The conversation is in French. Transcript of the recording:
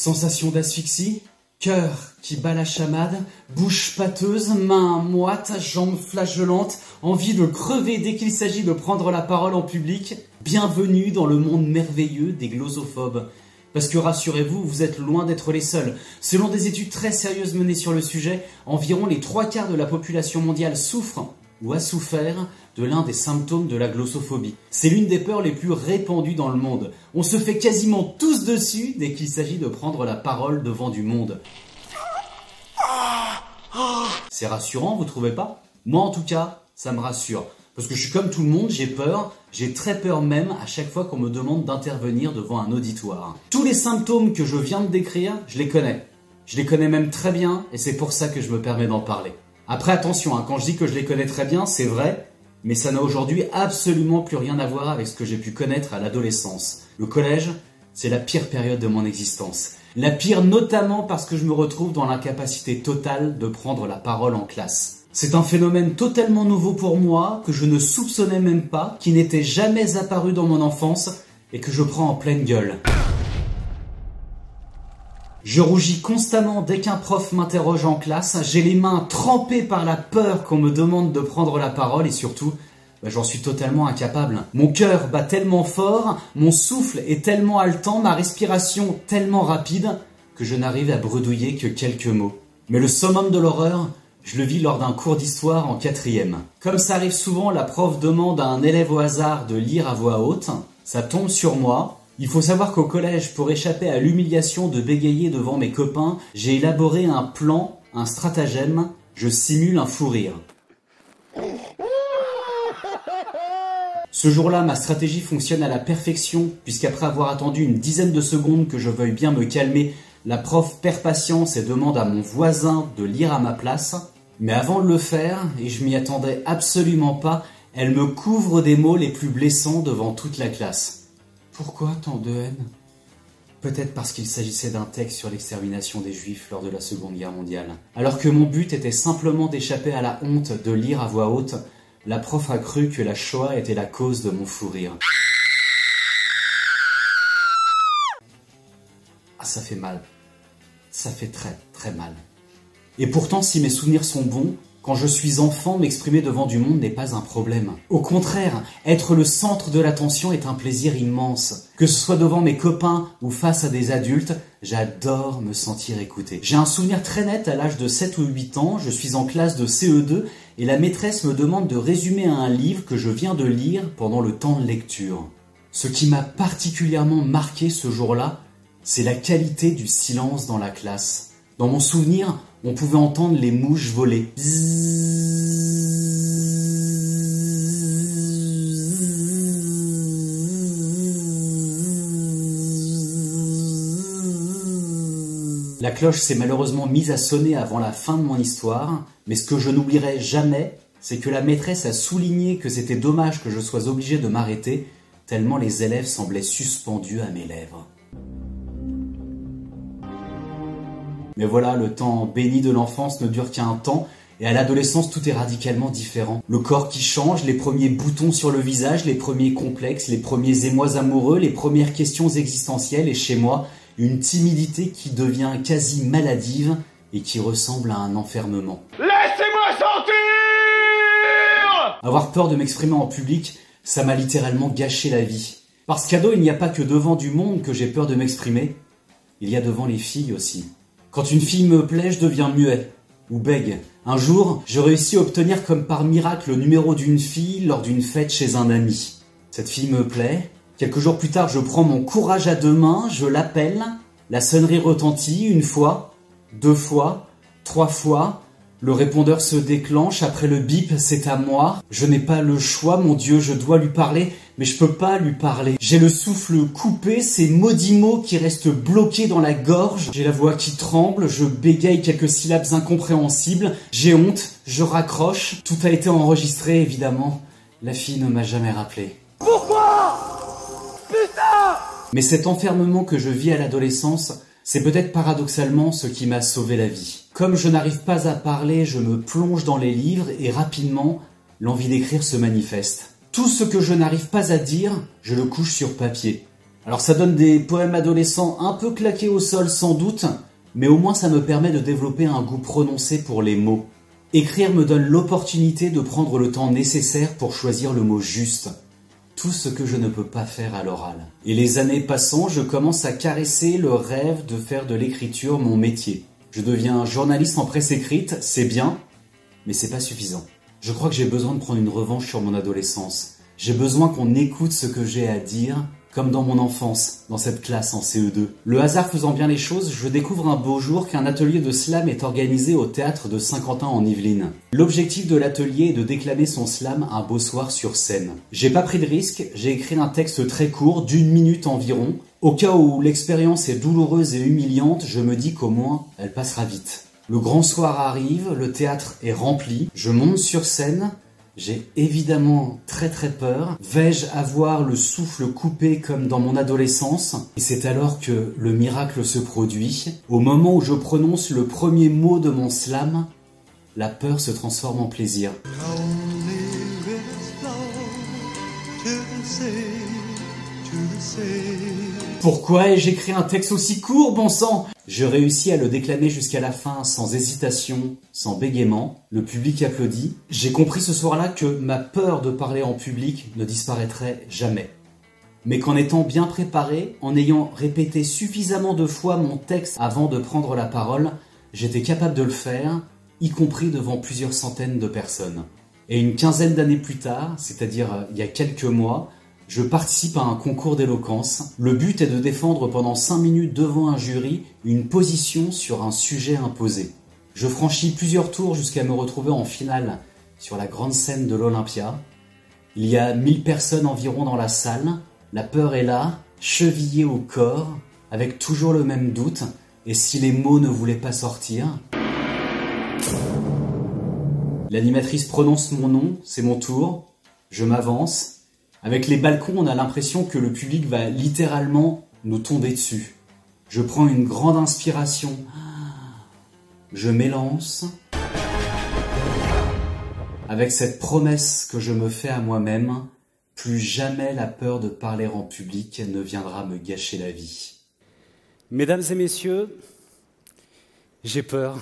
Sensation d'asphyxie Cœur qui bat la chamade, bouche pâteuse, mains moites, jambes flageolantes, envie de crever dès qu'il s'agit de prendre la parole en public. Bienvenue dans le monde merveilleux des glossophobes. Parce que rassurez-vous, vous êtes loin d'être les seuls. Selon des études très sérieuses menées sur le sujet, environ les trois quarts de la population mondiale souffrent ou a souffert de l'un des symptômes de la glossophobie. C'est l'une des peurs les plus répandues dans le monde. On se fait quasiment tous dessus dès qu'il s'agit de prendre la parole devant du monde. C'est rassurant, vous trouvez pas? Moi en tout cas, ça me rassure. Parce que je suis comme tout le monde, j'ai peur, j'ai très peur même à chaque fois qu'on me demande d'intervenir devant un auditoire. Tous les symptômes que je viens de décrire, je les connais. Je les connais même très bien et c'est pour ça que je me permets d'en parler. Après attention, hein, quand je dis que je les connais très bien, c'est vrai, mais ça n'a aujourd'hui absolument plus rien à voir avec ce que j'ai pu connaître à l'adolescence. Le collège, c'est la pire période de mon existence. La pire notamment parce que je me retrouve dans l'incapacité totale de prendre la parole en classe. C'est un phénomène totalement nouveau pour moi, que je ne soupçonnais même pas, qui n'était jamais apparu dans mon enfance, et que je prends en pleine gueule. Je rougis constamment dès qu'un prof m'interroge en classe, j'ai les mains trempées par la peur qu'on me demande de prendre la parole et surtout, bah, j'en suis totalement incapable. Mon cœur bat tellement fort, mon souffle est tellement haletant, ma respiration tellement rapide que je n'arrive à bredouiller que quelques mots. Mais le summum de l'horreur, je le vis lors d'un cours d'histoire en quatrième. Comme ça arrive souvent, la prof demande à un élève au hasard de lire à voix haute, ça tombe sur moi, il faut savoir qu'au collège, pour échapper à l'humiliation de bégayer devant mes copains, j'ai élaboré un plan, un stratagème, je simule un fou rire. Ce jour-là, ma stratégie fonctionne à la perfection, puisqu'après avoir attendu une dizaine de secondes que je veuille bien me calmer, la prof perd patience et demande à mon voisin de lire à ma place. Mais avant de le faire, et je m'y attendais absolument pas, elle me couvre des mots les plus blessants devant toute la classe. Pourquoi tant de haine? Peut-être parce qu'il s'agissait d'un texte sur l'extermination des Juifs lors de la Seconde Guerre mondiale. Alors que mon but était simplement d'échapper à la honte de lire à voix haute, la prof a cru que la Shoah était la cause de mon fou rire. Ah, ça fait mal. Ça fait très, très mal. Et pourtant, si mes souvenirs sont bons, quand je suis enfant, m'exprimer devant du monde n'est pas un problème. Au contraire, être le centre de l'attention est un plaisir immense. Que ce soit devant mes copains ou face à des adultes, j'adore me sentir écouté. J'ai un souvenir très net à l'âge de 7 ou 8 ans, je suis en classe de CE2 et la maîtresse me demande de résumer un livre que je viens de lire pendant le temps de lecture. Ce qui m'a particulièrement marqué ce jour-là, c'est la qualité du silence dans la classe. Dans mon souvenir, on pouvait entendre les mouches voler. La cloche s'est malheureusement mise à sonner avant la fin de mon histoire, mais ce que je n'oublierai jamais, c'est que la maîtresse a souligné que c'était dommage que je sois obligé de m'arrêter, tellement les élèves semblaient suspendus à mes lèvres. Mais voilà, le temps béni de l'enfance ne dure qu'un temps, et à l'adolescence, tout est radicalement différent. Le corps qui change, les premiers boutons sur le visage, les premiers complexes, les premiers émois amoureux, les premières questions existentielles, et chez moi, une timidité qui devient quasi maladive et qui ressemble à un enfermement. Laissez-moi sortir Avoir peur de m'exprimer en public, ça m'a littéralement gâché la vie. Parce qu'ado, il n'y a pas que devant du monde que j'ai peur de m'exprimer, il y a devant les filles aussi. Quand une fille me plaît, je deviens muet ou bègue. Un jour, je réussis à obtenir comme par miracle le numéro d'une fille lors d'une fête chez un ami. Cette fille me plaît. Quelques jours plus tard, je prends mon courage à deux mains, je l'appelle. La sonnerie retentit une fois, deux fois, trois fois. Le répondeur se déclenche, après le bip, c'est à moi. Je n'ai pas le choix, mon Dieu, je dois lui parler, mais je peux pas lui parler. J'ai le souffle coupé, ces maudits mots qui restent bloqués dans la gorge. J'ai la voix qui tremble, je bégaye quelques syllabes incompréhensibles. J'ai honte, je raccroche. Tout a été enregistré, évidemment. La fille ne m'a jamais rappelé. Pourquoi? Putain Mais cet enfermement que je vis à l'adolescence, c'est peut-être paradoxalement ce qui m'a sauvé la vie. Comme je n'arrive pas à parler, je me plonge dans les livres et rapidement, l'envie d'écrire se manifeste. Tout ce que je n'arrive pas à dire, je le couche sur papier. Alors ça donne des poèmes adolescents un peu claqués au sol sans doute, mais au moins ça me permet de développer un goût prononcé pour les mots. Écrire me donne l'opportunité de prendre le temps nécessaire pour choisir le mot juste. Tout ce que je ne peux pas faire à l'oral. Et les années passant, je commence à caresser le rêve de faire de l'écriture mon métier. Je deviens journaliste en presse écrite, c'est bien, mais c'est pas suffisant. Je crois que j'ai besoin de prendre une revanche sur mon adolescence. J'ai besoin qu'on écoute ce que j'ai à dire, comme dans mon enfance, dans cette classe en CE2. Le hasard faisant bien les choses, je découvre un beau jour qu'un atelier de slam est organisé au théâtre de Saint-Quentin en Yvelines. L'objectif de l'atelier est de déclamer son slam un beau soir sur scène. J'ai pas pris de risque, j'ai écrit un texte très court, d'une minute environ. Au cas où l'expérience est douloureuse et humiliante, je me dis qu'au moins elle passera vite. Le grand soir arrive, le théâtre est rempli, je monte sur scène, j'ai évidemment très très peur. Vais-je avoir le souffle coupé comme dans mon adolescence? Et c'est alors que le miracle se produit. Au moment où je prononce le premier mot de mon slam, la peur se transforme en plaisir. Pourquoi ai-je écrit un texte aussi court, bon sang? Je réussis à le déclamer jusqu'à la fin sans hésitation, sans bégaiement. Le public applaudit. J'ai compris ce soir-là que ma peur de parler en public ne disparaîtrait jamais. Mais qu'en étant bien préparé, en ayant répété suffisamment de fois mon texte avant de prendre la parole, j'étais capable de le faire, y compris devant plusieurs centaines de personnes. Et une quinzaine d'années plus tard, c'est-à-dire il y a quelques mois, je participe à un concours d'éloquence. Le but est de défendre pendant 5 minutes devant un jury une position sur un sujet imposé. Je franchis plusieurs tours jusqu'à me retrouver en finale sur la grande scène de l'Olympia. Il y a 1000 personnes environ dans la salle. La peur est là, chevillée au corps, avec toujours le même doute. Et si les mots ne voulaient pas sortir? L'animatrice prononce mon nom, c'est mon tour. Je m'avance, avec les balcons, on a l'impression que le public va littéralement nous tomber dessus. Je prends une grande inspiration. Je m'élance. Avec cette promesse que je me fais à moi-même, plus jamais la peur de parler en public ne viendra me gâcher la vie. Mesdames et messieurs, j'ai peur.